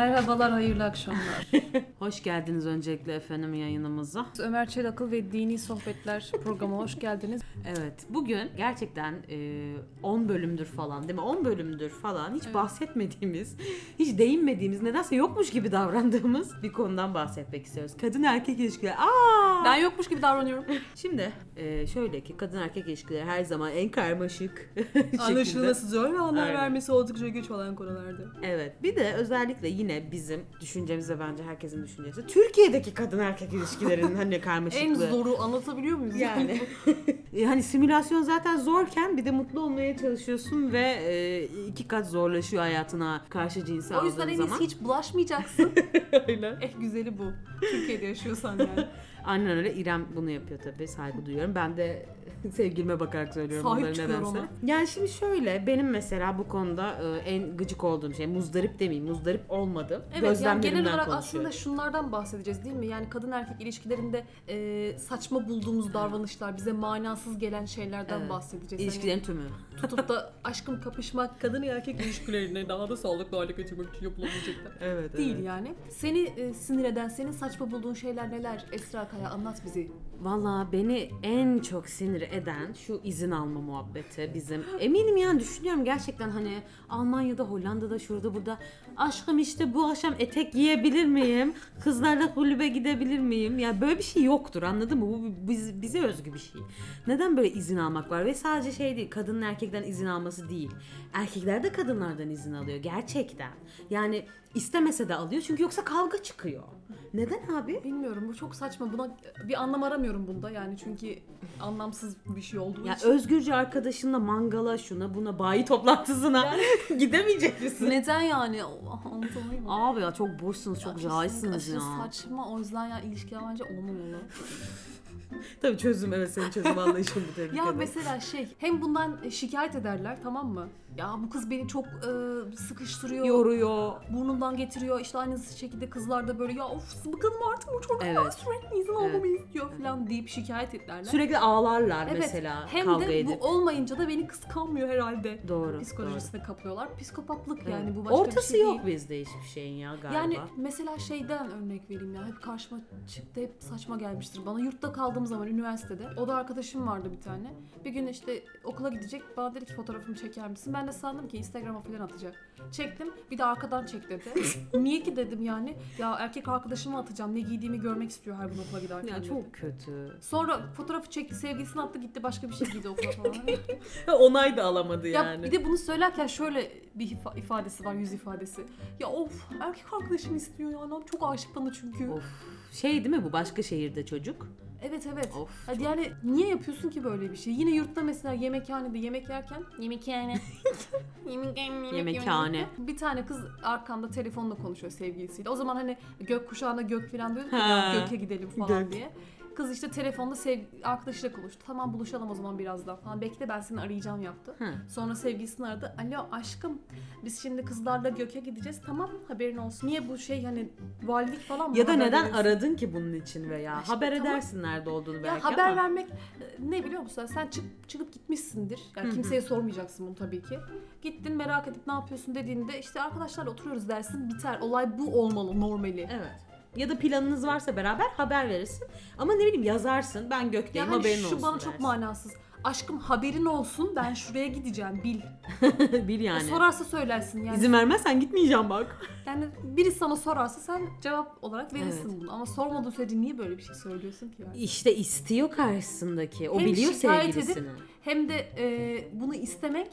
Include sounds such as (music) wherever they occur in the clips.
Merhabalar, hayırlı akşamlar. (laughs) Hoş geldiniz öncelikle efendim yayınımıza. Ömer Çelakıl ve Dini Sohbetler programına hoş geldiniz. Evet bugün gerçekten e, 10 bölümdür falan değil mi? 10 bölümdür falan hiç bahsetmediğimiz, hiç değinmediğimiz, nedense yokmuş gibi davrandığımız bir konudan bahsetmek istiyoruz. Kadın erkek ilişkileri. Aa! Ben yokmuş gibi davranıyorum. Şimdi e, şöyle ki kadın erkek ilişkileri her zaman en karmaşık (laughs) şekilde. Anlaşılması zor ve Aynen. vermesi oldukça güç olan konulardı. Evet. Bir de özellikle yine bizim düşüncemiz ve bence herkesin düşüncesi Türkiye'deki kadın erkek ilişkilerinin hani (laughs) En karmaşıklığı. zoru anlatabiliyor muyuz? Yani. yani (laughs) simülasyon zaten zorken bir de mutlu olmaya çalışıyorsun ve e, iki kat zorlaşıyor hayatına karşı cinsi o yüzden en zaman. iyisi hiç bulaşmayacaksın. (laughs) Aynen. eh güzeli bu. Türkiye'de yaşıyorsan yani. Aynen öyle. İrem bunu yapıyor tabii. Saygı duyuyorum. Ben de (laughs) sevgilime bakarak söylüyorum Sahip bunları çıkıyor nedense. ona. Yani şimdi şöyle benim mesela bu konuda e, en gıcık olduğum şey muzdarip demeyeyim. Muzdarip olmadım. Evet yani genel olarak konuşuyorum. aslında şunlardan bahsedeceğiz değil mi? Yani kadın erkek ilişkilerinde e, saçma bulduğumuz davranışlar, bize manasız gelen şeylerden Evet. bahsedeceğiz. İlişkilerin tümü. Hani (laughs) tutup da aşkım kapışmak kadın erkek ilişkilerini daha da sağlıklı hale getirmek için yapılabilecekler. Evet. Değil yani. Seni e, sinir eden, senin saçma bulduğun şeyler neler? Esra Kaya anlat bizi. Valla beni en çok sinir eden şu izin alma muhabbeti bizim. Eminim yani düşünüyorum gerçekten hani Almanya'da, Hollanda'da, şurada burada aşkım işte bu akşam etek giyebilir miyim? Kızlarla kulübe gidebilir miyim? Ya böyle bir şey yoktur anladın mı? Bu biz, bize özgü bir şey. Neden böyle izin almak var? Ve sadece şey değil kadının erkekten izin alması değil. Erkekler de kadınlardan izin alıyor gerçekten. Yani istemese de alıyor çünkü yoksa kavga çıkıyor. Neden abi? Bilmiyorum bu çok saçma. Buna bir anlam aramıyorum bunda yani çünkü anlamsız bir şey olduğu Ya için. özgürce arkadaşınla mangala şuna buna bayi toplantısına (laughs) gidemeyecek misin? Neden yani? (laughs) Mı? Abi ya çok boşsunuz, çok Ya cahilsiniz aşırı ya. saçma o yüzden ya ilişkiler bence olmamalı. (laughs) Tabii çözüm evet senin çözüm anlayışın bu tebrik Ya ederim. mesela şey hem bundan şikayet ederler tamam mı? Ya bu kız beni çok e, sıkıştırıyor. Yoruyor. burnundan getiriyor. İşte aynı şekilde kızlar da böyle ya of bıkılım artık bu çocuktan Evet. sürekli izin Evet. almamı istiyor falan deyip şikayet ederler. Sürekli ağlarlar evet. mesela Hem kavga de edip. bu olmayınca da beni kıskanmıyor herhalde. Doğru. Psikolojisine kapılıyorlar. Psikopatlık doğru. yani Evet. bu başka Ortası bir şey yok değil. bizde hiçbir şeyin ya galiba. Yani mesela şeyden örnek vereyim ya. Hep karşıma çıktı, hep saçma gelmiştir bana. Yurtta kaldığım zaman üniversitede. O da arkadaşım vardı bir tane. Bir gün işte okula gidecek. Bana dedi ki fotoğrafımı çeker misin? Ben de sandım ki Instagram'a falan atacak. Çektim. Bir de arkadan çek dedi. (laughs) Niye ki dedim yani. Ya erkek arkadaşıma atacağım. Ne giydiğimi görmek istiyor her gün okula giderken. ya dedi. çok kötü. Sonra fotoğrafı çekti, sevgilisini attı gitti başka bir şey giydi okula falan. (laughs) Onay da alamadı ya bir de bunu söylerken şöyle bir ifa- ifadesi var, yüz ifadesi. Ya of erkek arkadaşım istiyor ya. Çok aşık bana çünkü. Of. Şey değil mi bu başka şehirde çocuk? Evet evet. Of. Hadi yani niye yapıyorsun ki böyle bir şey? Yine yurtta mesela yemekhanede yemek yerken (laughs) yemekhane yemekhane Yemekhane. bir tane kız arkamda telefonla konuşuyor sevgilisiyle. O zaman hani gökkuşağında gök falan diyor Ha. ya göke gidelim falan Gök. diye. Kız işte telefonda sev arkadaşıyla konuştu. Tamam buluşalım o zaman birazdan falan. Bekle ben seni arayacağım yaptı. Hı. Sonra sevgilisini aradı. Alo aşkım biz şimdi kızlarla göke gideceğiz. Tamam haberin olsun. Niye bu şey hani valilik falan mı? Ya da Haber neden veriyorsun? aradın ki bunun için veya İşte haber tamam. edersin nerede olduğunu belki Ya haber ama. vermek e, ne biliyor musun? Sen çık, çıkıp gitmişsindir. Yani Hı hı. kimseye sormayacaksın bunu tabii ki. Gittin merak edip ne yapıyorsun dediğinde işte arkadaşlarla oturuyoruz dersin biter. Olay bu olmalı normali. Evet. Ya da planınız varsa beraber haber verirsin. Ama ne bileyim yazarsın. Ben gökteyim Yani haberin şu olsun. bana çok dersin. manasız. Aşkım haberin olsun ben şuraya gideceğim bil. (laughs) Bil yani. Sorarsa söylersin yani. İzin vermezsen gitmeyeceğim bak. (laughs) Yani biri sana sorarsa sen cevap olarak verirsin Evet. bunu. Ama sormadığın sürece niye böyle bir şey söylüyorsun ki? Yani? İşte istiyor karşısındaki. O Hem biliyor şikayet edip- sevgilisini. Hem de e, bunu istemek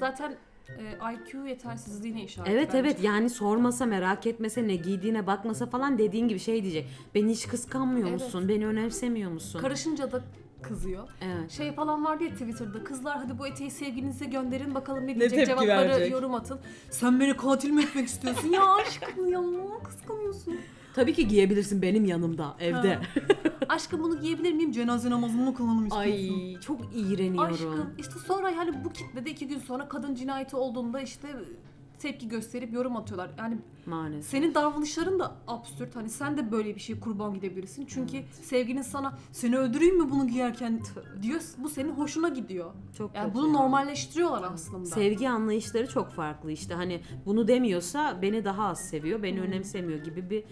zaten e, IQ yetersizliğine işaret Evet bence. evet yani sormasa merak etmese ne giydiğine bakmasa falan dediğin gibi şey diyecek. Beni hiç kıskanmıyor Evet. musun? Beni önemsemiyor musun? Karışınca da kızıyor. evet. Şey falan vardı ya Twitter'da kızlar hadi bu eteği sevgilinize gönderin bakalım ne diyecek tepki cevapları verecek? yorum atın. Sen beni katil mi etmek istiyorsun ya (laughs) aşkım ya kıskanıyorsun. Tabii ki giyebilirsin benim yanımda evde. Ha. (laughs) Aşkım bunu giyebilir miyim cenaze namazını mı kılalım istiyorsun? Ay çok iğreniyorum. Aşkım işte sonra hani bu kitlede iki gün sonra kadın cinayeti olduğunda işte tepki gösterip yorum atıyorlar. Yani Maalesef. senin davranışların da absürt. Hani sen de böyle bir şey kurban gidebilirsin. Çünkü sevgilin sana seni öldüreyim mi bunu giyerken diyor. Bu senin hoşuna gidiyor. Çok Yani bunu ya. normalleştiriyorlar aslında. Sevgi anlayışları çok farklı işte hani bunu demiyorsa beni daha az seviyor, beni önemsemiyor gibi bir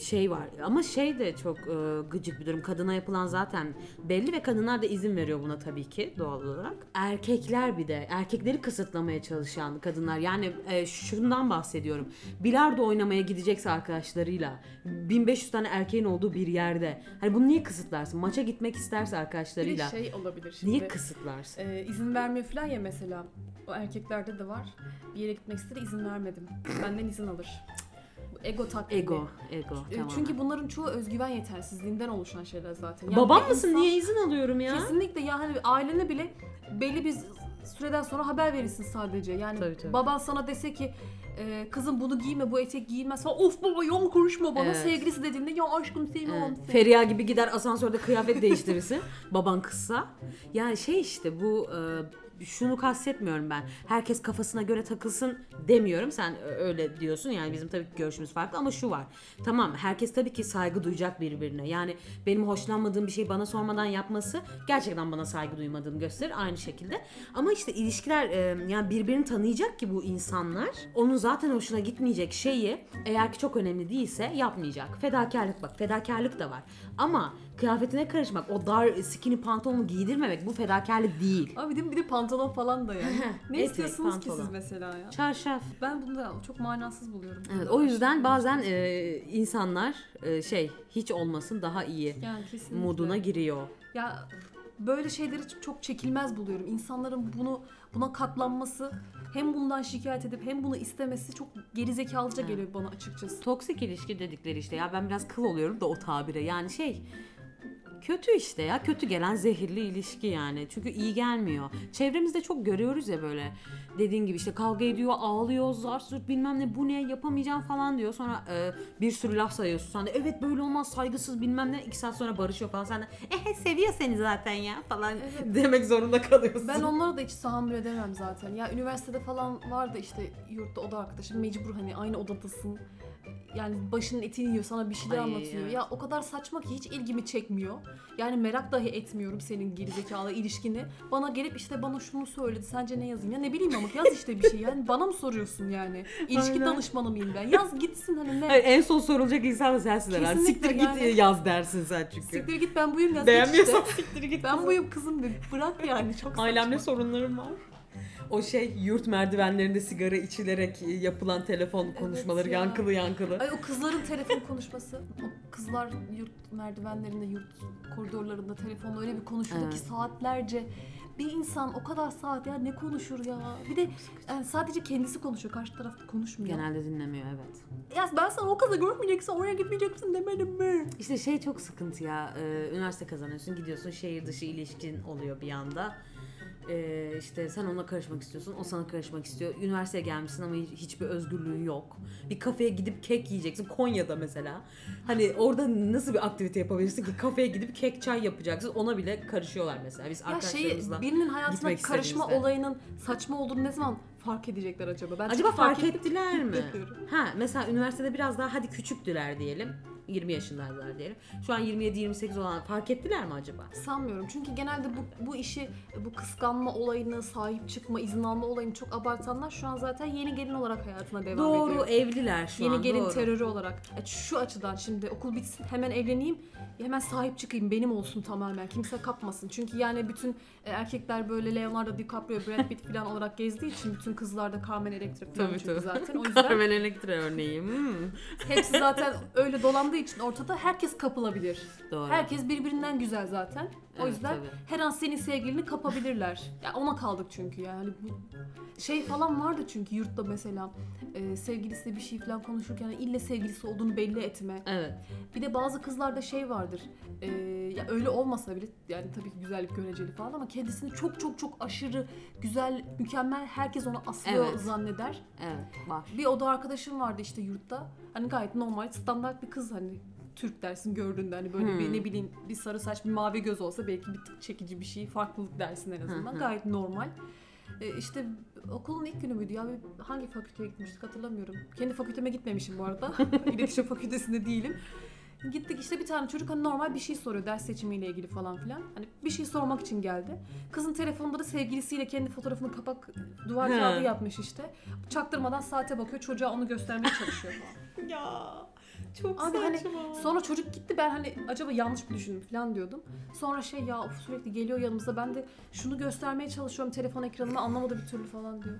şey var. Ama şey de çok e, gıcık bir durum. Kadına yapılan zaten belli ve kadınlar da izin veriyor buna tabii ki doğal olarak. Erkekler bir de erkekleri kısıtlamaya çalışan kadınlar. Yani e, şundan bahsediyorum. Bilardo oynamaya gidecekse arkadaşlarıyla 1500 tane erkeğin olduğu bir yerde. Hani bunu niye kısıtlarsın? Maça gitmek isterse bir arkadaşlarıyla. şey olabilir şimdi. Niye kısıtlarsın? e, izin vermiyor falan ya mesela. O erkeklerde de var. Bir yere gitmek istedi izin vermedim. Benden izin alır. Ego taklidi. Ego, ego. E, tamamen. Çünkü bunların çoğu özgüven yetersizliğinden oluşan şeyler zaten. Yani Babam bir mısın? insan- Niye izin alıyorum ya? Kesinlikle ya hani ailene bile belli bir süreden sonra haber verirsin sadece. Yani Tabii, tabii. baban sana dese ki e, kızım bunu giyme bu etek giyilmez falan. Of baba yalan konuşma bana Evet. sevgilisi dediğinde ya aşkım sevmiyorum Evet. seni. Feriha gibi gider asansörde kıyafet değiştirirsin. (laughs) Baban kızsa. Yani şey işte bu e, şunu kastetmiyorum ben. Herkes kafasına göre takılsın demiyorum. Sen öyle diyorsun. Yani bizim tabii ki görüşümüz farklı ama şu var. Tamam herkes tabii ki saygı duyacak birbirine. Yani benim hoşlanmadığım bir şeyi bana sormadan yapması gerçekten bana saygı duymadığını gösterir aynı şekilde. Ama işte ilişkiler e, yani birbirini tanıyacak ki bu insanlar. Onun zaten hoşuna gitmeyecek şeyi eğer ki çok önemli değilse yapmayacak. Fedakarlık bak fedakarlık da var. Ama kıyafetine karışmak, o dar skinny pantolonu giydirmemek bu fedakarlık değil. Abi bir de, bir de pantolon falan da yani. ne Etek, istiyorsunuz ki pantolon. siz mesela ya? Çarşaf. Ben bunu da çok manasız buluyorum. Evet, o yüzden bazen e, insanlar e, şey hiç olmasın daha iyi yani kesinlikle. moduna giriyor. Ya böyle şeyleri çok çekilmez buluyorum. İnsanların bunu buna katlanması hem bundan şikayet edip hem bunu istemesi çok gerizekalıca geliyor bana açıkçası. Toksik ilişki dedikleri işte ya ben biraz kıl oluyorum da o tabire yani şey kötü işte ya kötü gelen zehirli ilişki yani çünkü iyi gelmiyor. Çevremizde çok görüyoruz ya böyle dediğin gibi işte kavga ediyor ağlıyor zar zurt bilmem ne bu ne yapamayacağım falan diyor sonra e, bir sürü laf sayıyorsun sen de evet böyle olmaz saygısız bilmem ne iki saat sonra barışıyor falan sen de eh seviyor seni zaten ya falan (laughs) demek zorunda kalıyorsun. Ben onlara da hiç tahammül edemem zaten. Ya üniversitede falan vardı işte yurtta oda arkadaşım mecbur hani aynı odadasın. Yani başının etini yiyor sana bir şeyler Ay, anlatıyor. evet. Ya o kadar saçma ki hiç ilgimi çekmiyor. Yani merak dahi etmiyorum senin gerizekalı ilişkini. Bana gelip işte bana şunu söyledi sence ne yazayım ya ne bileyim ama yaz işte bir şey yani bana mı soruyorsun yani? İlişki Aynen. danışmanı mıyım ben? Yaz gitsin hani ne? Hayır, en son sorulacak insan da sensin herhalde. Kesinlikle Siktir yani. git yaz dersin sen çünkü. Siktir git ben buyum yaz Beğenmiyorsan işte. siktir git. Ben buyum kızım dedi. Bırak yani çok Ailemle saçma. sorunlarım var. O şey yurt merdivenlerinde sigara içilerek yapılan telefon konuşmaları ya. yankılı yankılı. Ay o kızların telefon konuşması. O kızlar yurt merdivenlerinde, yurt koridorlarında telefonla öyle bir konuşuyordu ki Evet. saatlerce. Bir insan o kadar saat ya ne konuşur ya. Bir de yani sadece kendisi konuşuyor. Karşı taraf konuşmuyor. Genelde dinlemiyor evet. Ya ben sana o kızla görmeyeceksin, oraya gitmeyeceksin demedim mi? İşte şey çok sıkıntı ya. Üniversite kazanıyorsun, gidiyorsun şehir dışı ilişkin oluyor bir anda. Ee, işte sen ona karışmak istiyorsun, o sana karışmak istiyor. Üniversiteye gelmişsin ama hiç- hiçbir özgürlüğün yok. Bir kafeye gidip kek yiyeceksin, Konya'da mesela. Hani orada nasıl bir aktivite yapabilirsin ki kafeye gidip kek çay yapacaksın, ona bile karışıyorlar mesela. Biz Ya şey arkadaşlarımızla. birinin hayatına karışma olayının saçma olduğunu ne zaman fark edecekler acaba? Ben Acaba fark edip- ettiler mi? (laughs) Ha mesela üniversitede biraz daha hadi küçüktüler diyelim. 20 yaşındaydılar diyelim. Şu an 27-28 olan fark ettiler mi acaba? Sanmıyorum. Çünkü genelde bu, bu işi, bu kıskanma olayını, sahip çıkma, izin alma olayını çok abartanlar şu an zaten yeni gelin olarak hayatına devam Doğru ediyor. evliler şu Yeni an. gelin doğru. terörü olarak. E, Şu açıdan şimdi okul bitsin hemen evleneyim, hemen sahip çıkayım, benim olsun tamamen. Kimse kapmasın. Çünkü yani bütün e, erkekler böyle Leonardo DiCaprio, Brad Pitt falan olarak gezdiği için bütün kızlar da Carmen Electra falan Tabii, çünkü tabii. zaten. O (laughs) yüzden Carmen Electra örneği. Hmm. hepsi zaten öyle dolandığı için ortada herkes kapılabilir. Doğru. Herkes birbirinden güzel zaten. O Evet, yüzden tabii. her an senin sevgilini kapabilirler. Ya ona kaldık çünkü yani bu şey falan vardı çünkü yurtta mesela e, sevgilisiyle bir şey falan konuşurken ille sevgilisi olduğunu belli etme. Evet. Bir de bazı kızlarda şey vardır. e, ya öyle olmasa bile yani tabii ki güzellik göreceli falan ama kendisini çok çok çok aşırı güzel, mükemmel herkes onu aslıyor Evet. zanneder. Evet var. Bir oda arkadaşım vardı işte yurtta. Hani gayet normal, standart bir kız hani Türk dersin gördüğünde hani böyle bir Hmm. ne bileyim bir sarı saç bir mavi göz olsa belki bir tık çekici bir şey farklılık dersin en azından. Hı hı. Gayet normal. E, işte okulun ilk günü müydü ya? Bir- Hangi fakülteye gitmiştik hatırlamıyorum. Kendi fakülteme gitmemişim bu arada. (laughs) İletişim fakültesinde değilim. Gittik işte bir tane çocuk hani normal bir şey soruyor ders seçimiyle ilgili falan filan. Hani bir şey sormak için geldi. Kızın telefonunda da sevgilisiyle kendi fotoğrafını kapak duvar kağıdı yapmış işte. Çaktırmadan saate bakıyor çocuğa onu göstermeye çalışıyor falan. (laughs) Ya çok Abi hani sonra çocuk gitti ben hani acaba yanlış mı düşündüm falan diyordum. Sonra şey ya of sürekli geliyor yanımıza ben de şunu göstermeye çalışıyorum telefon ekranıma anlamadı bir türlü falan diyor.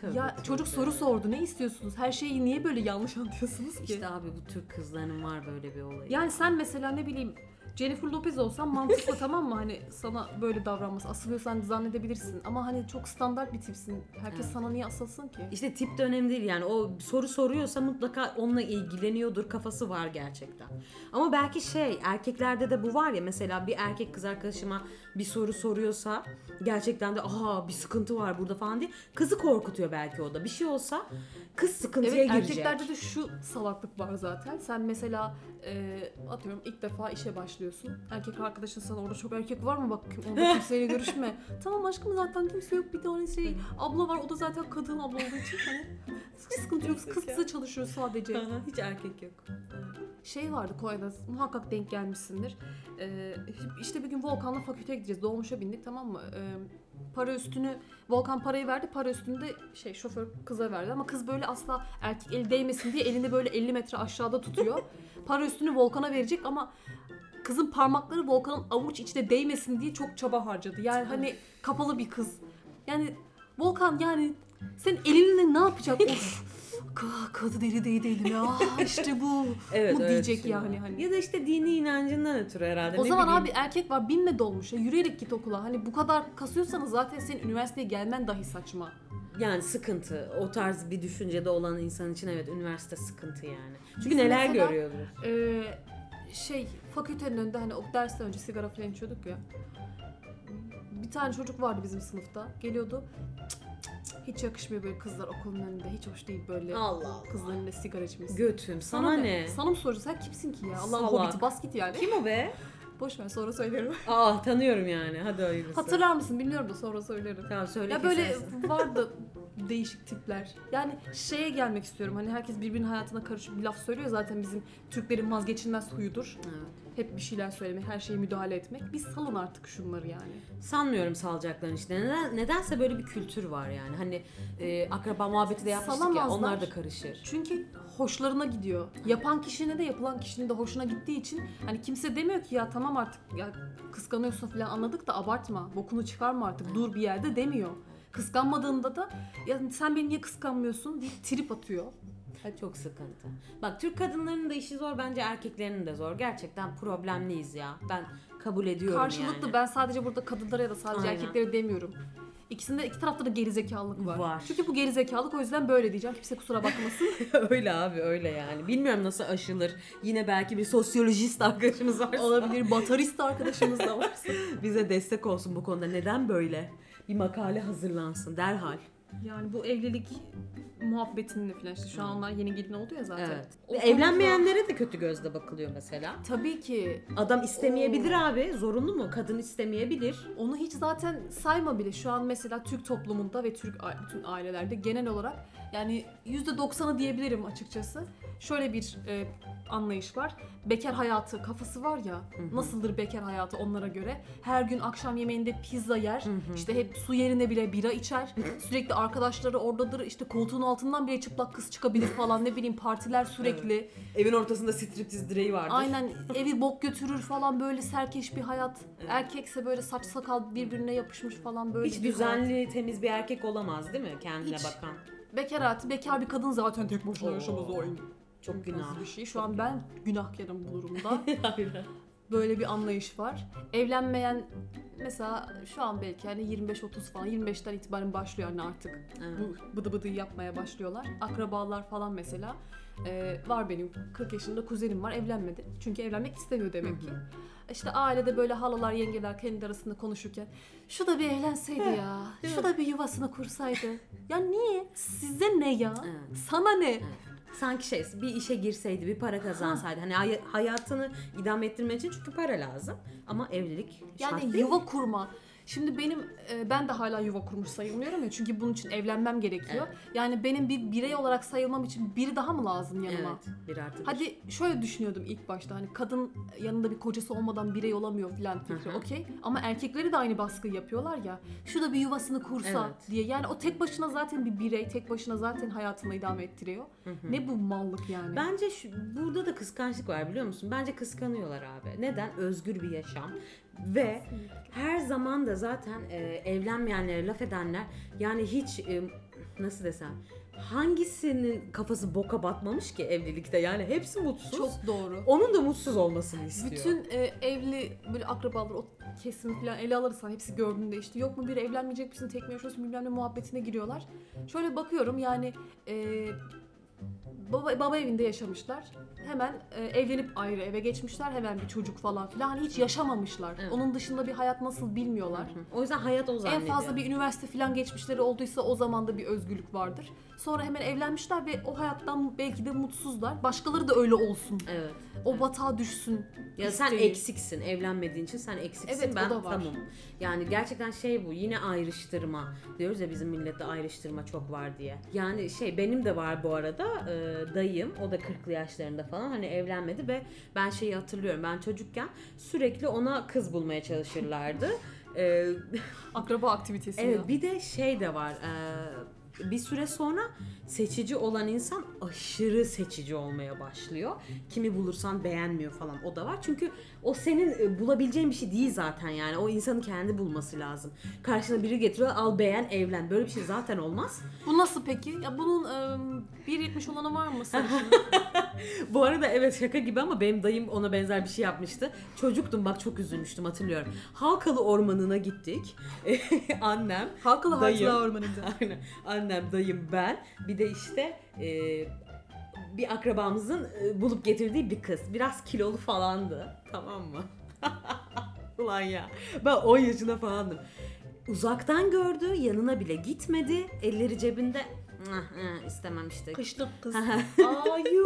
Tabii, ya tabii. çocuk soru sordu ne istiyorsunuz? Her şeyi niye böyle yanlış anlıyorsunuz ki? İşte abi bu Türk kızlarının var böyle bir olayı. Yani sen mesela ne bileyim Jennifer Lopez olsan mantıklı (laughs) tamam mı? Hani sana böyle davranması asılıyorsan zannedebilirsin. Ama hani çok standart bir tipsin. Herkes Evet. sana niye asılsın ki? İşte tip de önemli değil yani o soru soruyorsa mutlaka onunla ilgileniyordur kafası var gerçekten. Ama belki şey erkeklerde de bu var ya mesela bir erkek kız arkadaşıma bir soru soruyorsa gerçekten de aha bir sıkıntı var burada falan diye kızı korkutuyor belki o da. Bir şey olsa kız sıkıntıya Evet girecek. erkeklerde de şu salaklık var zaten. Sen mesela e, atıyorum ilk defa işe başlıyorsun. Erkek arkadaşın sana orada çok erkek var mı bak orada kimseyle görüşme. (laughs) tamam aşkım zaten kimse yok bir tane şey abla var o da zaten kadın abla olduğu için hani (laughs) sıkıntı yok kız kıza çalışıyor sadece. Hiç erkek yok. Şey vardı Konya'da muhakkak denk gelmişsindir. Ee, işte bir gün Volkan'la fakülteye gideceğiz. Dolmuşa bindik tamam mı? Ee, para üstünü Volkan parayı verdi. Para üstünü de şey şoför kıza verdi ama kız böyle asla erkek eli değmesin diye elini böyle 50 metre aşağıda tutuyor. (laughs) para üstünü Volkan'a verecek ama kızın parmakları Volkan'ın avuç içine değmesin diye çok çaba harcadı. Yani hani kapalı bir kız. Yani Volkan yani sen elinle ne yapacak? of. Ka- Kadın eli değdi eline. (laughs) Ah işte bu. Evet Bu diyecek yani hani. Ya da işte dini inancından ötürü herhalde. O ne zaman bileyim. abi erkek var binme dolmuşa yürüyerek git okula. Hani bu kadar kasıyorsanız zaten senin üniversiteye gelmen dahi saçma. Yani sıkıntı. O tarz bir düşüncede olan insan için evet üniversite sıkıntı yani. Çünkü Biz neler mesela- görüyordur. Ee, şey fakültenin önünde hani o dersten önce sigara falan içiyorduk ya. Bir tane çocuk vardı bizim sınıfta. Geliyordu. Cık cık cık. Hiç yakışmıyor böyle kızlar okulun önünde. Hiç hoş değil böyle Allah Allah. kızların önünde sigara içmesi. Götüm sana, ne? Sana mı soracağız? Sen kimsin ki ya? Allah'ın Salak. hobiti bas git yani. Kim o be? Boş ver sonra söylerim. Aa tanıyorum yani. Hadi hayırlısı. Hatırlar mısın bilmiyorum da sonra söylerim. Tamam söyle Ya böyle kesersin. vardı (laughs) değişik tipler. Yani şeye gelmek istiyorum. Hani herkes birbirinin hayatına karışıp bir laf söylüyor. Zaten bizim Türklerin vazgeçilmez huyudur. Evet. Hep bir şeyler söylemek, her şeye müdahale etmek. Biz salın artık şunları yani. Sanmıyorum salacaklarını işte. Neden, nedense böyle bir kültür var yani. Hani e, akraba muhabbeti de yapmıştık ya Salamazlar. onlar da karışır. Çünkü hoşlarına gidiyor. Yapan kişinin de yapılan kişinin de hoşuna gittiği için hani kimse demiyor ki ya tamam artık ya kıskanıyorsun falan anladık da abartma. Bokunu çıkarma artık. Dur bir yerde demiyor. Kıskanmadığında da ya sen beni niye kıskanmıyorsun deyip trip atıyor. Çok sıkıntı. Bak Türk kadınlarının da işi zor bence erkeklerinin de zor. Gerçekten problemliyiz ya. Ben kabul ediyorum Karşılıklı yani. ben sadece burada kadınlara ya da sadece Aynen. erkeklere demiyorum. İkisinde iki tarafta da gerizekalılık var. Var. Çünkü bu gerizekalılık o yüzden böyle diyeceğim. Kimse kusura bakmasın. (laughs) öyle abi öyle yani. Bilmiyorum nasıl aşılır. Yine belki bir sosyolojist arkadaşımız varsa. Olabilir. Batarist arkadaşımız da varsa. (laughs) Bize destek olsun bu konuda. Neden böyle? Bir makale hazırlansın derhal. Yani bu evlilik muhabbetinde falan işte şu an onlar yeni gelin oldu ya zaten. Evet. O konuda- evlenmeyenlere de kötü gözle bakılıyor mesela. Tabii ki. Adam istemeyebilir abi. Zorunlu mu? Kadın istemeyebilir. Onu hiç zaten sayma bile. Şu an mesela Türk toplumunda ve Türk a- bütün ailelerde genel olarak yani %90'ı diyebilirim açıkçası. Şöyle bir e, anlayış var. Bekar hayatı kafası var ya. Nasıldır bekar hayatı onlara göre? Her gün akşam yemeğinde pizza yer. işte hep su yerine bile bira içer. Sürekli arkadaşları oradadır. İşte koltuğun altından bile çıplak kız çıkabilir falan. Ne bileyim partiler sürekli. Evin ortasında striptiz direği vardır. Aynen (laughs) evi bok götürür falan böyle serkeş bir hayat. Erkekse böyle saç sakal birbirine yapışmış falan böyle Hiç bir hayat. düzenli, temiz bir erkek olamaz değil mi? Kendine Hiç. bakan. Bekar hayatı, bekar bir kadın zaten tek başına yaşamaz o oyun. Çok günah. bir şey. Şu an ben günahkarım bu durumda. (laughs) Aynen. Böyle bir anlayış var. Evlenmeyen mesela şu an belki hani 25-30 falan 25'ten itibaren başlıyor hani artık Evet. bu bıdı bıdı yapmaya başlıyorlar. Akrabalar falan mesela. Ee, var benim 40 yaşında kuzenim var evlenmedi. Çünkü evlenmek istemiyor demek ki. İşte ailede böyle halalar yengeler kendi arasında konuşurken şu da bir evlenseydi ya. Şu da bir yuvasını kursaydı. Ya niye? Size ne ya? Evet. Sana ne? Sanki şey bir işe girseydi, bir para kazansaydı. Hani hay- hayatını idame ettirmek için çünkü para lazım. Ama evlilik şart Yani değil. yuva kurma. Şimdi benim e, ben de hala yuva kurmuş sayılmıyorum ya çünkü bunun için evlenmem gerekiyor. Yani benim bir birey olarak sayılmam için biri daha mı lazım yanıma? Evet. Bir artı bir. Hadi şöyle düşünüyordum ilk başta hani kadın yanında bir kocası olmadan birey olamıyor filan fikri okey. Ama erkekleri de aynı baskıyı yapıyorlar ya. Şu da bir yuvasını kursa Evet. diye. Yani o tek başına zaten bir birey, tek başına zaten hayatını idame ettiriyor. Ne bu mallık yani? Bence şu, burada da kıskançlık var biliyor musun? Bence kıskanıyorlar abi. Neden? Özgür bir yaşam. Ve her zaman da zaten e, evlenmeyenlere laf edenler yani hiç e, nasıl desem hangisinin kafası boka batmamış ki evlilikte yani hepsi mutsuz. çok doğru. Onun da mutsuz olmasını istiyor. Bütün e, evli böyle akrabalar o kesimi falan ele alırsan hepsi gördüğünde işte yok mu bir evlenmeyecek misin tek mi yaşıyorsun bilmem ne muhabbetine giriyorlar. Şöyle bakıyorum yani e, baba, baba evinde yaşamışlar. Hemen e, evlenip ayrı eve geçmişler. Hemen bir çocuk falan filan. Hani hiç yaşamamışlar. Evet. Onun dışında bir hayat nasıl bilmiyorlar. O yüzden hayat o En zannediyor. fazla bir üniversite falan geçmişleri olduysa o zaman da bir özgürlük vardır. Sonra hemen evlenmişler ve o hayattan belki de mutsuzlar. Başkaları da öyle olsun. Evet. O batağa düşsün. Ya sen isteği. eksiksin. Evlenmediğin için sen eksiksin. Evet, ben da var. tamam. Yani gerçekten şey bu. Yine ayrıştırma. Diyoruz ya bizim millette ayrıştırma çok var diye. Yani şey benim de var bu arada. e, dayım. O da 40'lı yaşlarında falan. Hani evlenmedi ve ben şeyi hatırlıyorum. Ben çocukken sürekli ona kız bulmaya çalışırlardı. (laughs) E, Akraba aktivitesi ya. Evet bir de şey de var. eee, bir süre sonra seçici olan insan aşırı seçici olmaya başlıyor. Kimi bulursan beğenmiyor falan o da var. Çünkü o senin e, bulabileceğin bir şey değil zaten yani. O insanın kendi bulması lazım. Karşına biri getiriyor al beğen evlen. Böyle bir şey zaten olmaz. Bu nasıl peki? Ya bunun e, 1.70 olanı var mı? (laughs) (laughs) Bu arada evet şaka gibi ama benim dayım ona benzer bir şey yapmıştı. Çocuktum bak çok üzülmüştüm hatırlıyorum. Halkalı ormanına gittik. (laughs) Annem, Halkalı Dayı. Hatıra Ormanı'nda. (laughs) Aynen. Annem, dayım, ben. Bir de işte e, bir akrabamızın e, bulup getirdiği bir kız. Biraz kilolu falandı. Tamam mı? Ulan ya. Ben 10 yaşında falandım. Uzaktan gördü, yanına bile gitmedi. Elleri cebinde. "Ah, ah, istemem işte. Kışlık kız. (laughs) Ayu.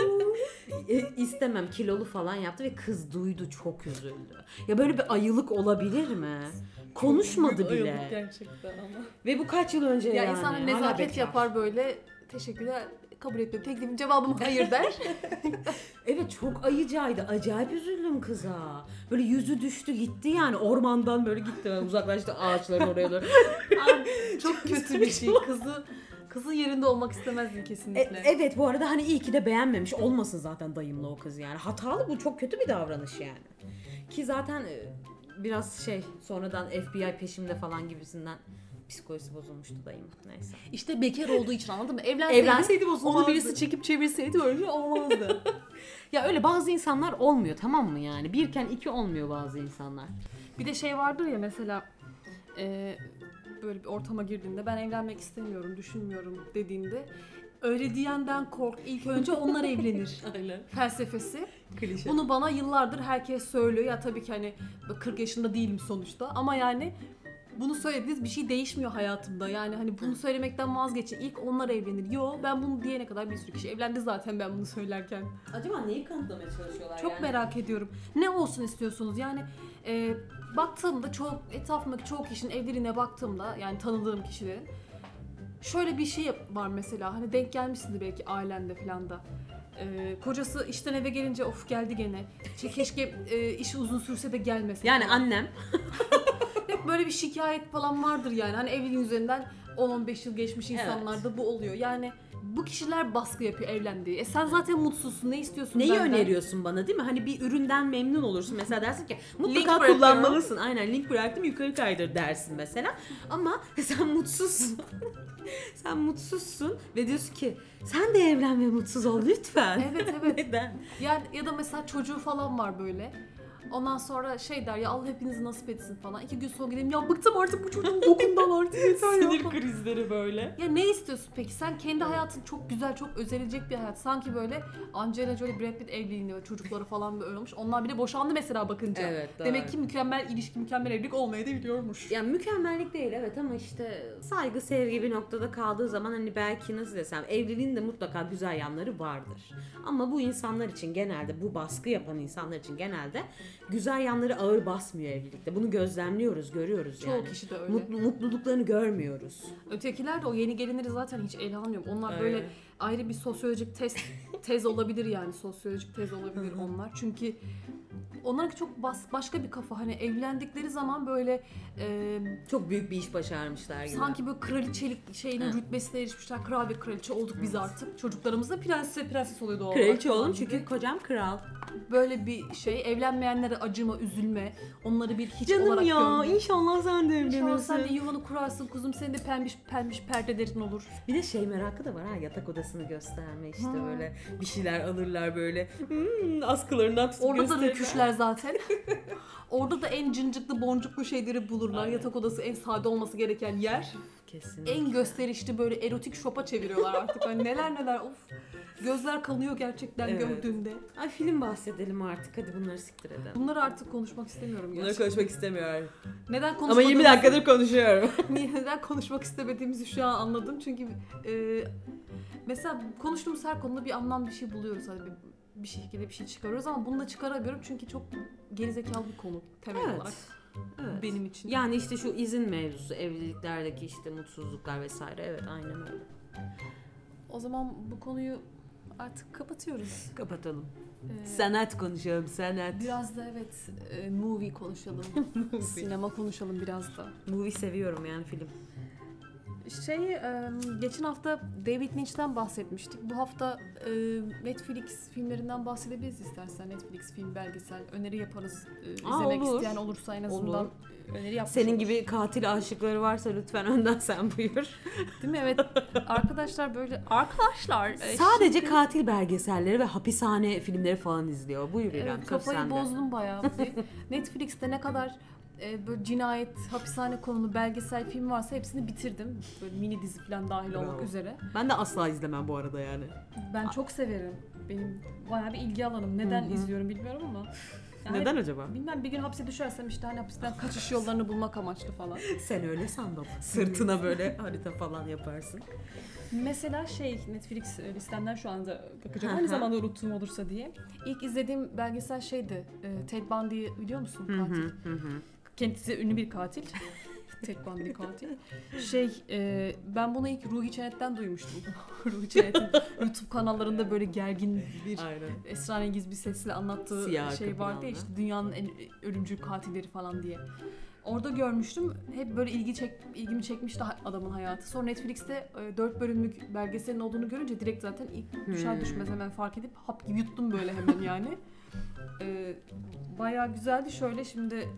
E, istemem kilolu falan yaptı ve kız duydu çok üzüldü. Ya böyle bir ayılık olabilir mi? Konuşmadı bile. Gerçekten ama. Ve bu kaç yıl önce Ya yani. insan Hala nezaket yapar böyle. Teşekkürler. Kabul etmiyorum. Teklifim cevabım (laughs) hayır der. Evet çok ayıcaydı. Acayip üzüldüm kıza. Böyle yüzü düştü gitti yani ormandan böyle gitti. Uzaklaştı ağaçların oraya doğru. Abi, çok kötü bir şey. Kızı kızın yerinde olmak istemezdim E, kesinlikle. evet bu arada hani iyi ki de beğenmemiş. Olmasın zaten dayımla o kız yani. Hatalı bu çok kötü bir davranış yani. Ki zaten e, biraz şey sonradan FBI peşimde falan gibisinden psikolojisi bozulmuştu dayım. Neyse. İşte bekar olduğu için anladın mı? Evlenseydi, Evlenseydi onu bozulmazdı. birisi çekip çevirseydi öyle olmazdı. (laughs) Ya öyle bazı insanlar olmuyor tamam mı yani? Birken iki olmuyor bazı insanlar. bir de şey vardır ya mesela e, böyle bir ortama girdiğinde ben evlenmek istemiyorum, düşünmüyorum dediğinde öyle diyenden kork. İlk önce onlar evlenir. (laughs) Aynen. Felsefesi. Klişe. Bunu bana yıllardır herkes söylüyor. Ya tabii ki hani 40 yaşında değilim sonuçta ama yani bunu söylediniz bir şey değişmiyor hayatımda. Yani hani bunu söylemekten vazgeçin. İlk onlar evlenir. Yo ben bunu diyene kadar bir sürü kişi evlendi zaten ben bunu söylerken. Acaba neyi kanıtlamaya çalışıyorlar Çok yani? merak ediyorum. Ne olsun istiyorsunuz? Yani e, baktığımda çok etrafımdaki çoğu kişinin evliliğine baktığımda yani tanıdığım kişilerin şöyle bir şey var mesela hani denk gelmişsindir belki ailende falan da. E, kocası işten eve gelince of geldi gene. İşte keşke e, işi uzun sürse de gelmese. Yani annem (laughs) Hep böyle bir şikayet falan vardır yani. Hani evliliğin üzerinden 10-15 yıl geçmiş insanlarda bu oluyor. Yani bu kişiler baskı yapıyor evlendiği. E sen zaten mutsuzsun. Ne istiyorsun Neyi benden? öneriyorsun bana değil mi? Hani bir üründen memnun olursun. Mesela dersin ki mutlaka bırakıyorum. kullanmalısın. Aynen link bıraktım yukarı kaydır dersin mesela. Ama (laughs) sen mutsuzsun. (laughs) sen mutsuzsun ve diyorsun ki sen de evlen ve mutsuz ol lütfen. Evet (laughs) evet. Neden? Yani ya da mesela çocuğu falan var böyle. Ondan sonra şey der ya Allah hepinizi nasip etsin falan. İki gün sonra gidelim ya bıktım artık bu çocuğun bokundan artık (laughs) yeter ya. Sinir krizleri böyle. Ya ne istiyorsun peki? Sen kendi hayatın çok güzel, çok özelecek bir hayat. Sanki böyle Angelina Jolie, Brad Pitt evliliğinde böyle çocukları falan böyle olmuş. Onlar bile boşandı mesela bakınca. Evet, doğru. Demek ki mükemmel ilişki, mükemmel evlilik olmayı da biliyormuş. Yani mükemmellik değil evet ama işte saygı sevgi bir noktada kaldığı zaman hani belki nasıl desem evliliğin de mutlaka güzel yanları vardır. Ama bu insanlar için genelde bu baskı yapan insanlar için genelde güzel yanları ağır basmıyor evlilikte. Bunu gözlemliyoruz, görüyoruz Çoğu yani. kişi de öyle. Mutlu, mutluluklarını görmüyoruz. Ötekiler de o yeni gelinleri zaten hiç ele almıyorum. Onlar Öyle. böyle ayrı bir sosyolojik test tez olabilir yani sosyolojik tez olabilir onlar. Çünkü onlarınki çok bas, başka bir kafa. Hani evlendikleri zaman böyle e, Çok büyük bir iş başarmışlar gibi. sanki böyle kraliçelik şeyinin rütbesine erişmişler. Kral ve kraliçe olduk biz artık. Çocuklarımız da prenses ve prenses oluyor doğal Kraliçe oğlum çünkü kocam kral. böyle bir şey. Evlenmeyenlere acıma, üzülme. Onları bir hiç Canım olarak ya görme. inşallah sen de İnşallah sen de evlenirsin. yuvanı kurarsın kuzum. Senin de pembiş pembiş perdelerin olur. Bir de şey merakı da var ha yatak odasını gösterme işte Ha. böyle bir şeyler alırlar böyle hmm, askılarını Orada da gösterirler. rüküşler zaten. (laughs) Orada da en cincikli boncuklu şeyleri bulurlar. Aynen. Yatak odası en sade olması gereken yer. Kesinlikle. En gösterişli böyle erotik şopa çeviriyorlar artık. Hani neler neler of. Gözler kanıyor gerçekten Evet. gördüğünde. Ay film bahsedelim artık hadi bunları siktir edelim. Bunları artık konuşmak istemiyorum Bunları gerçekten. konuşmak istemiyorum. Neden Ama konuşmadığımızı, 20 dakikadır konuşuyorum. (laughs) neden konuşmak istemediğimizi şu an anladım. Çünkü e, mesela konuştuğumuz her konuda bir anlam bir şey buluyoruz. Hani bir, bir şekilde bir şey çıkarıyoruz ama bunu da çıkaramıyorum çünkü çok gerizekalı bir konu temel Evet. olarak Evet. benim için. Yani işte şu izin mevzusu, evliliklerdeki işte mutsuzluklar vesaire. Evet aynen öyle. O zaman bu konuyu artık kapatıyoruz. Kapatalım. Ee, Sanat konuşalım, sanat. Biraz da evet e, movie konuşalım. (laughs) Sinema konuşalım biraz da. Movie seviyorum yani film. Şey e, geçen hafta David Lynch'ten bahsetmiştik. Bu hafta e, Netflix filmlerinden bahsedebiliriz istersen. Netflix film belgesel öneri yaparız. E, izlemek olur. isteyen olursa en azından Olur. öneri yapmış Senin gibi katil aşıkları varsa lütfen önden sen buyur. Değil mi? Evet. Arkadaşlar böyle arkadaşlar e, Sadece şimdi- katil belgeselleri ve hapishane filmleri falan izliyor. Buyur İrem, Evet, söz kafayı sende. bozdum bayağı. Netflix'te ne kadar e, böyle cinayet, hapishane konulu belgesel film varsa hepsini bitirdim. Böyle mini dizi falan dahil olmak Bravo. üzere. Ben de asla izlemem bu arada yani. Ben çok severim. Benim bayağı bir ilgi alanım. Neden Hı hı. izliyorum bilmiyorum ama. Yani Neden acaba? Bilmem bir gün hapse düşersem işte hani hapisten kaçış yollarını bulmak amaçlı falan. (laughs) Sen öyle sandım. Sırtına böyle harita falan yaparsın. Mesela şey Netflix e, listemden şu anda bakacağım. Aynı zamanda unuttuğum olursa diye. İlk izlediğim belgesel şeydi. e, Ted Bundy'yi biliyor musun? Katil. hı hı hı. Kendisi ünlü bir katil. (laughs) Ted Bundy katil. Şey, e, ben bunu ilk Ruhi Çenet'ten duymuştum. (laughs) Ruhi Çenet'in YouTube kanallarında böyle gergin bir Aynen. esrarengiz bir sesle anlattığı Siyah şey arka vardı ya işte dünyanın en ölümcül katilleri falan diye. Orada görmüştüm. Hep böyle ilgi çek, ilgimi çekmişti ha- adamın hayatı. Sonra Netflix'te 4 bölümlük belgeselin olduğunu görünce direkt zaten ilk düşer Hmm. düşmez hemen fark edip hap gibi yuttum böyle hemen yani. Ee, bayağı güzeldi. Şöyle şimdi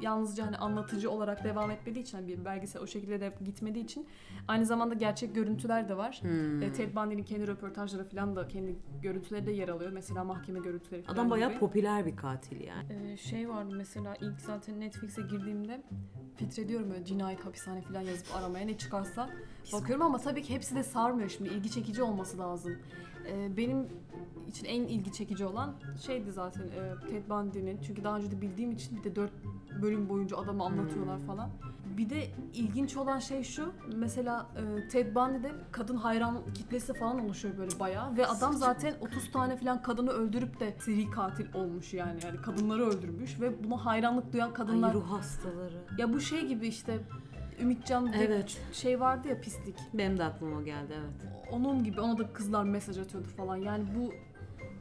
yalnızca hani anlatıcı olarak devam etmediği için hani bir belgesel o şekilde de gitmediği için aynı zamanda gerçek görüntüler de var. Hmm. E, Ted Bundy'nin kendi röportajları falan da kendi görüntüleri de yer alıyor. Mesela mahkeme görüntüleri falan Adam bayağı gibi. popüler bir katil yani. Ee, şey vardı mesela ilk zaten Netflix'e girdiğimde filtreliyorum böyle cinayet hapishane falan yazıp aramaya ne çıkarsa bakıyorum ama tabii ki hepsi de sarmıyor şimdi ilgi çekici olması lazım. Ee, benim için en ilgi çekici olan şeydi zaten e, Ted Bundy'nin çünkü daha önce de bildiğim için bir de 4 bölüm boyunca adamı anlatıyorlar Hmm. falan. Bir de ilginç olan şey şu mesela e, Ted Bundy'de kadın hayran kitlesi falan oluşuyor böyle bayağı ve adam zaten 30 tane falan kadını öldürüp de seri katil olmuş yani yani kadınları öldürmüş ve buna hayranlık duyan kadınlar Ay ruh hastaları. ya bu şey gibi işte Ümitcan diye Evet. bir şey vardı ya pislik. Benim de aklıma o geldi evet. Onun gibi ona da kızlar mesaj atıyordu falan. Yani bu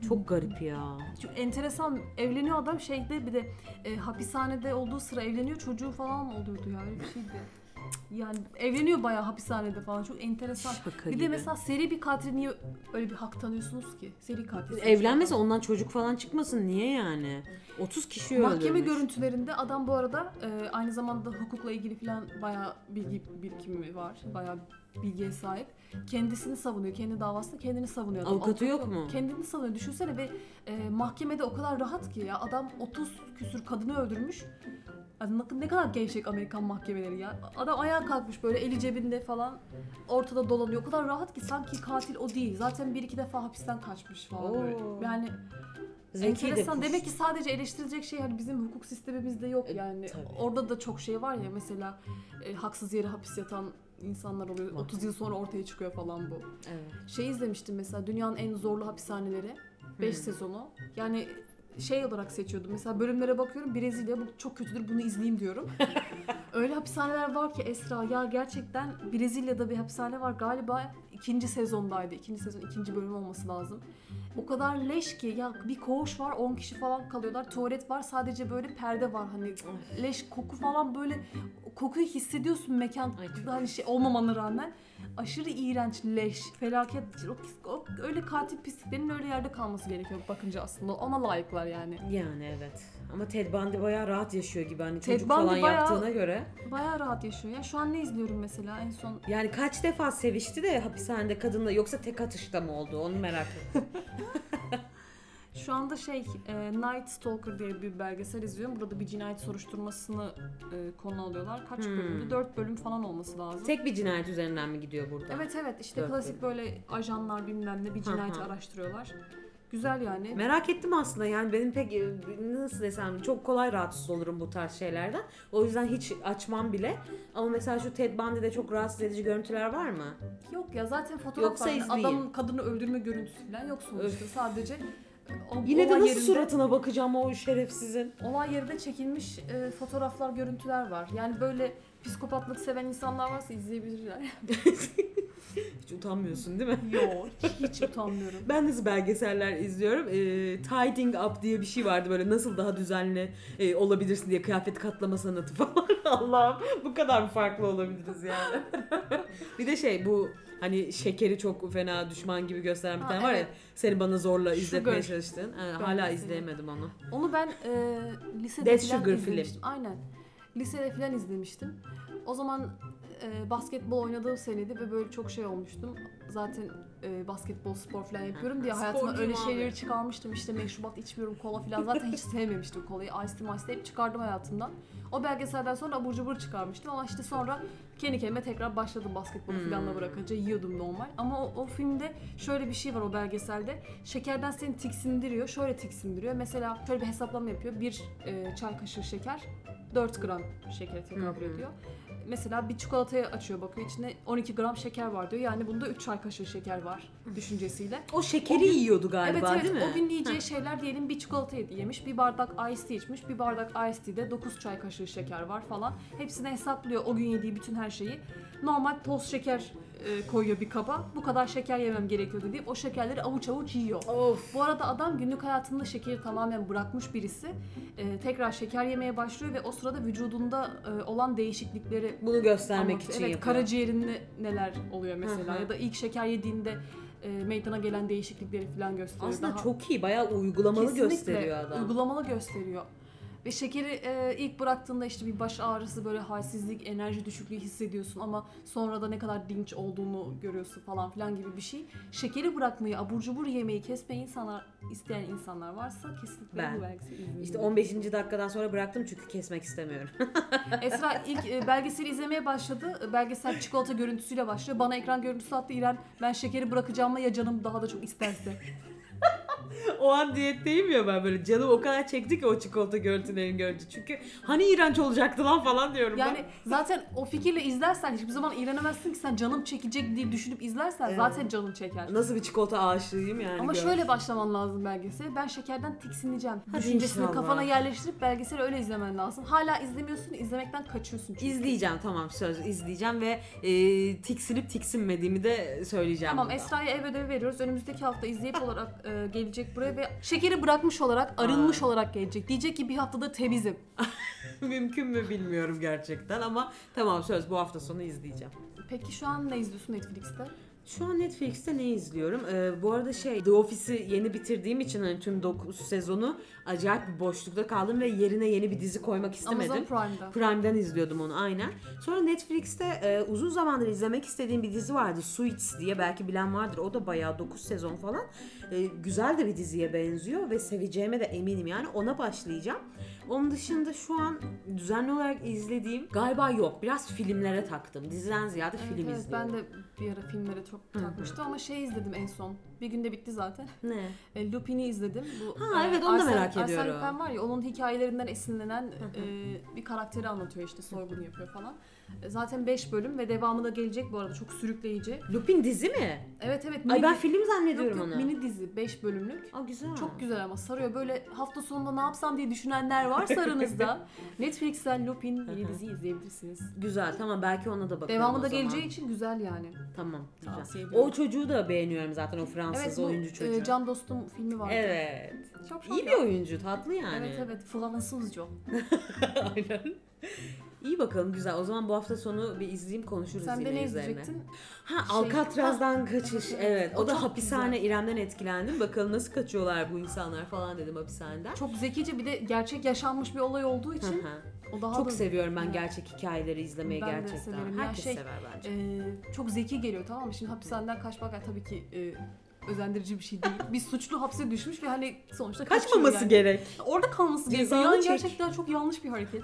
Çok garip ya. çok enteresan. Evleniyor adam şeyde bir de e, hapishanede olduğu sıra evleniyor çocuğu falan oluyordu ya öyle bir şeydi. Yani evleniyor bayağı hapishanede falan. Çok enteresan. Şaka bir gibi. de mesela seri bir katil niye öyle bir hak tanıyorsunuz ki? Seri katil. Evlenmese ondan çocuk falan çıkmasın. Niye yani? 30 kişi Mahkeme öldürmüş. görüntülerinde adam bu arada e, aynı zamanda hukukla ilgili falan bayağı bilgi birikimi var. Bayağı bilgiye sahip. Kendisini savunuyor. Kendi davasında kendini savunuyor. adam. Avukatı Avukat yok mu? Kendini savunuyor. Düşünsene ve e, mahkemede o kadar rahat ki ya adam 30 küsür kadını öldürmüş. Ne- kadar gevşek Amerikan mahkemeleri ya. Adam ayağa kalkmış böyle eli cebinde falan ortada dolanıyor. O kadar rahat ki sanki katil o değil. Zaten bir iki defa hapisten kaçmış falan böyle. Oo. Yani Zeki de Enteresan. kuş. Demek ki sadece eleştirilecek şey hani bizim hukuk sistemimizde yok E, yani. tabii. Orada da çok şey var ya mesela e, haksız yere hapis yatan insanlar oluyor. Var. 30 yıl sonra ortaya çıkıyor falan bu. Evet. Şey izlemiştim mesela dünyanın en zorlu hapishaneleri 5 Hmm. sezonu. Yani şey olarak seçiyordum. Mesela bölümlere bakıyorum Brezilya bu çok kötüdür bunu izleyeyim diyorum. (laughs) Öyle hapishaneler var ki Esra ya gerçekten Brezilya'da bir hapishane var galiba ikinci sezondaydı. İkinci sezon ikinci bölüm olması lazım. O kadar leş ki ya bir koğuş var 10 kişi falan kalıyorlar. Tuvalet var sadece böyle perde var hani leş koku falan böyle kokuyu hissediyorsun mekan hani şey olmamana rağmen. Aşırı iğrenç, leş, felaket. O, o, öyle katil pisliklerin öyle yerde kalması gerekiyor bakınca aslında. Ona layıklar yani. Yani evet. Ama Ted Bundy bayağı rahat yaşıyor gibi hani Ted çocuk Bundy falan bayağı- yaptığına göre. Bayağı rahat yaşıyor ya. Şu an ne izliyorum mesela en son? Yani kaç defa sevişti de hapishanede kadınla yoksa tek atışta mı oldu onu merak ettim. (laughs) Şu anda şey e, Night Stalker diye bir belgesel izliyorum. Burada bir cinayet soruşturmasını e, konu alıyorlar. Kaç Hmm. bölümdü? 4 bölüm falan olması lazım. Tek bir cinayet üzerinden mi gidiyor burada? Evet evet işte Dört klasik böyle ajanlar bilmem ne bir Hı hı. cinayeti araştırıyorlar. Güzel yani. Merak ettim aslında yani benim pek nasıl desem çok kolay rahatsız olurum bu tarz şeylerden. O yüzden hiç açmam bile. Ama mesela şu Ted Bundy'de çok rahatsız edici görüntüler var mı? Yok ya zaten fotoğraf Yoksa var. izleyeyim. Adamın kadını öldürme görüntüsü falan yok sonuçta. Sadece e, o, Yine de nasıl yerinde- suratına bakacağım o şerefsizin? Olay yerinde çekilmiş e, fotoğraflar, görüntüler var. Yani böyle psikopatlık seven insanlar varsa izleyebilirler. (laughs) Hiç utanmıyorsun değil mi? Yok, hiç utanmıyorum. Ben nasıl belgeseller izliyorum? Ee, tidying up diye bir şey vardı böyle nasıl daha düzenli e, olabilirsin diye kıyafet katlama sanatı (laughs) falan. Allah'ım bu kadar mı farklı olabiliriz yani? (laughs) bir de şey bu hani şekeri çok fena düşman gibi gösteren bir Ha, tane var ya seni bana zorla izletmeye çalıştın. Ee, hala izleyemedim onu. Onu ben e, lisede Death Sugar izlemiştim. Aynen. Lisede falan izlemiştim. O zaman e, basketbol oynadığım seneydi ve böyle çok şey olmuştum. Zaten e, basketbol spor falan yapıyorum diye hayatıma Sporcuyum öyle abi. şeyleri çıkarmıştım. İşte meşrubat içmiyorum, kola falan. Zaten hiç sevmemiştim kolayı. Ice ice hep çıkardım hayatımdan. O belgeselden sonra abur cubur çıkarmıştım ama işte sonra kendi kendime tekrar başladım basketbolu Hmm. falan da bırakınca yiyordum normal. Ama o, o filmde şöyle bir şey var o belgeselde. Şekerden seni tiksindiriyor. Şöyle tiksindiriyor. Mesela şöyle bir hesaplama yapıyor. Bir e, çay kaşığı şeker 4 gram şekere tekabül ediyor. Mesela bir çikolatayı açıyor bakıyor içinde 12 gram şeker var diyor. Yani bunda 3 çay kaşığı şeker var düşüncesiyle. O şekeri O gün- yiyordu galiba evet evet değil mi? o gün yiyeceği şeyler diyelim bir çikolata yemiş, bir bardak ice tea içmiş, bir bardak ice tea'de 9 çay kaşığı şeker var falan. Hepsini hesaplıyor o gün yediği bütün her şeyi. Normal toz şeker e, koyuyor bir kaba. Bu kadar şeker yemem gerekiyordu deyip o şekerleri avuç avuç yiyor. Of. Bu arada adam günlük hayatında şekeri tamamen bırakmış birisi. Ee, tekrar şeker yemeye başlıyor ve o sırada vücudunda e, olan değişiklikleri Bunu göstermek anlatıyor. için Evet, yapıyor. karaciğerinde neler oluyor mesela ya da ilk şeker yediğinde e, meydana gelen değişiklikleri falan gösteriyor. Aslında Daha- çok iyi bayağı uygulamalı Kesinlikle gösteriyor adam. Uygulamalı gösteriyor. Ve şekeri e, ilk bıraktığında işte bir baş ağrısı, böyle halsizlik, enerji düşüklüğü hissediyorsun ama sonra da ne kadar dinç olduğunu görüyorsun falan filan gibi bir şey. Şekeri bırakmayı, abur cubur yemeyi kesmeyi insanlar isteyen insanlar varsa kesinlikle Ben. bu belgeseli izleyin. İşte 15. dakikadan sonra bıraktım çünkü kesmek istemiyorum. (laughs) Esra ilk e, belgeseli izlemeye başladı. Belgesel çikolata görüntüsüyle başlıyor. Bana ekran görüntüsü attı İrem. Ben şekeri bırakacağıma ya canım daha da çok isterse. O an diyetteyim ya ben böyle canım o kadar çekti ki o çikolata görüntülerini görünce. Çünkü hani iğrenç olacaktı lan falan diyorum Yani zaten o fikirle izlersen hiçbir zaman iğrenemezsin ki sen canım çekecek diye düşünüp izlersen Evet. zaten canın çeker. ben. Nasıl bir çikolata aşığıyım yani. Ama gör. şöyle başlaman lazım belgeseli. Ben şekerden tiksineceğim. Hadi Düşüncesini inşallah. kafana yerleştirip belgeseli öyle izlemen lazım. Hala izlemiyorsun, izlemekten kaçıyorsun çünkü. İzleyeceğim tamam söz izleyeceğim ve e, tiksinip tiksinmediğimi de söyleyeceğim. Tamam. Esra'ya ev ödevi veriyoruz. Önümüzdeki hafta izleyip olarak e, gelecek buraya ve şekeri bırakmış olarak, arınmış olarak gelecek. Diyecek ki bir haftada temizim. (laughs) Mümkün mü bilmiyorum gerçekten ama tamam söz bu hafta sonu izleyeceğim. Peki şu an ne izliyorsun Netflix'te? Şu an Netflix'te ne izliyorum? Ee, bu arada şey The Office'i yeni bitirdiğim için hani tüm 9 sezonu acayip bir boşlukta kaldım ve yerine yeni bir dizi koymak istemedim. Amazon Prime'da. Prime'den izliyordum onu aynen. Sonra Netflix'te e, uzun zamandır izlemek istediğim bir dizi vardı. Suits diye belki bilen vardır. O da bayağı 9 sezon falan. E, güzel de bir diziye benziyor ve seveceğime de eminim yani ona başlayacağım. Onun dışında şu an düzenli olarak izlediğim galiba yok. Biraz filmlere taktım. Diziden ziyade Evet, film evet, izliyorum. ben de bir ara filmlere çok hı. takmıştım ama şey izledim en son. Bir günde bitti zaten. Ne? E, Lupin'i izledim. Bu, Ha, evet, onu da Arsène- merak ediyorum. Lupin var ya onun hikayelerinden esinlenen e, bir karakteri anlatıyor işte soygun yapıyor falan. E, Zaten 5 bölüm ve devamı da gelecek bu arada çok sürükleyici. Lupin dizi mi? Evet evet. Ay ben film yok, zannediyorum yok, onu. mini dizi 5 bölümlük. Aa güzel. Çok güzel ama sarıyor. Böyle hafta sonunda ne yapsam diye düşünenler varsa (laughs) aranızda Netflix'ten Lupin yeni dizi izleyebilirsiniz. Güzel tamam belki ona da bakarım Devamı o da zaman. geleceği için güzel yani. Tamam Tavsiye güzel. O çocuğu da beğeniyorum zaten o Fransız Evet bu oyuncu çocuğu. e, Can Dostum filmi vardı. Evet. Çok İyi bir oyuncu tatlı yani. Evet evet Fransızca. (laughs) Aynen. İyi bakalım güzel. O zaman bu hafta sonu bir izleyeyim konuşuruz Sen yine de ne üzerine. izleyecektin? Ha Şey- Alcatraz'dan kaçış. evet. O, O da çok hapishane İrem'den etkilendim. Bakalım nasıl kaçıyorlar bu insanlar falan dedim hapishaneden. Çok zekice bir de gerçek yaşanmış bir olay olduğu Hı için hı. o daha Çok da seviyorum ben Evet. gerçek hikayeleri izlemeyi Ben de gerçekten. severim. Ya Herkes şey, sever bence. e, çok zeki geliyor tamam mı? Şimdi hapishaneden kaçmak yani tabii ki e, özendirici bir şey değil. Bir suçlu hapse düşmüş ve hani sonuçta kaçıyor Kaçmaması yani. gerek. Orada kalması gerekiyor. Cezanı Yani çek. gerçekten çok yanlış bir hareket.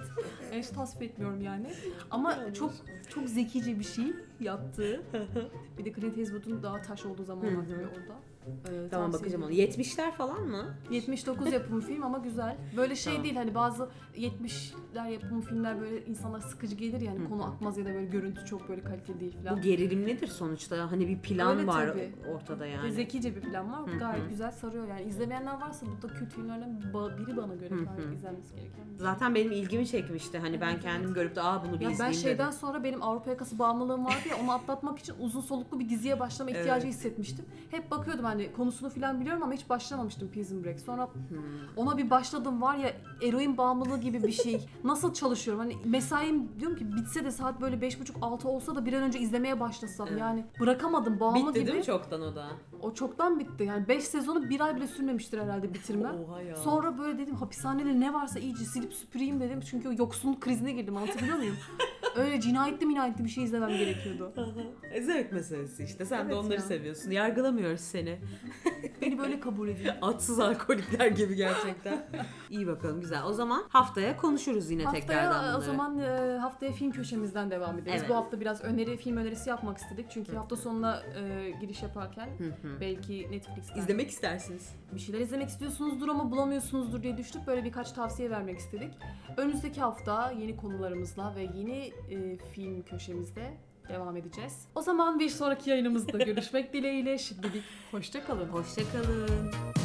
Yani hiç tasvip etmiyorum yani. Ama çok çok zekice bir şey yaptığı. (laughs) bir de Clint Eastwood'un daha taş olduğu zamanlar tabii orada. Ee, Tamam tavsiye bakacağım onu. ederim. 70'ler falan mı? 79 yapımı film ama güzel. Böyle şey Tamam. değil hani bazı 70'ler yapımı filmler böyle insana sıkıcı gelir yani Hı konu akmaz ya da böyle görüntü çok böyle kaliteli değil falan. Bu gerilimlidir sonuçta. Hani bir plan Öyle var tabii. ortada yani. zekice bir plan var. Hı hı. Gayet güzel sarıyor yani. İzlemeyenler varsa bu da kült filmlerden ba- biri bana göre Hı hı. gayet izlenmesi gereken bir şey. Zaten benim ilgimi çekmişti. Hani ben kendim görüp de aa bunu bir Ya ben izleyeyim şeyden dedim. sonra benim Avrupa yakası bağımlılığım vardı ya onu atlatmak için uzun soluklu bir diziye başlama Evet. ihtiyacı hissetmiştim. Hep bakıyordum hani konusunu falan biliyorum ama hiç başlamamıştım Prison Break. Sonra Hmm. ona bir başladım var ya eroin bağımlılığı gibi bir şey. (laughs) Nasıl çalışıyorum? Hani mesaim diyorum ki bitse de saat böyle 5.30-6 olsa da bir an önce izlemeye başlasam. Evet. Yani bırakamadım bağımlı Bitti gibi. değil mi çoktan o da? O çoktan bitti. Yani 5 sezonu bir ay bile sürmemiştir herhalde bitirmem. (laughs) Oha ya. Sonra böyle dedim hapishanede ne varsa iyice silip süpüreyim dedim. Çünkü o yoksunluk krizine girdim anlatabiliyor muyum? (laughs) Öyle cinayetli minayetli bir şey izlemem gerekiyordu. (laughs) E, Zevk meselesi işte. Sen de Evet onları ya. seviyorsun. Yargılamıyoruz seni. (laughs) Beni böyle kabul edin. Atsız alkolikler gibi gerçekten. (laughs) İyi bakalım güzel. O zaman haftaya konuşuruz yine tekrardan Haftaya bunları. o zaman e, haftaya film köşemizden devam ederiz. Evet. Bu hafta biraz öneri film önerisi yapmak istedik. Çünkü hafta sonuna e, giriş yaparken Hı hı. belki Netflix'ten İzlemek istersiniz. bir şeyler izlemek istiyorsunuzdur ama bulamıyorsunuzdur diye düştük. Böyle birkaç tavsiye vermek istedik. Önümüzdeki hafta yeni konularımızla ve yeni e, film köşemizde devam edeceğiz. O zaman bir sonraki yayınımızda görüşmek (laughs) dileğiyle. Şimdilik hoşça kalın. Hoşçakalın.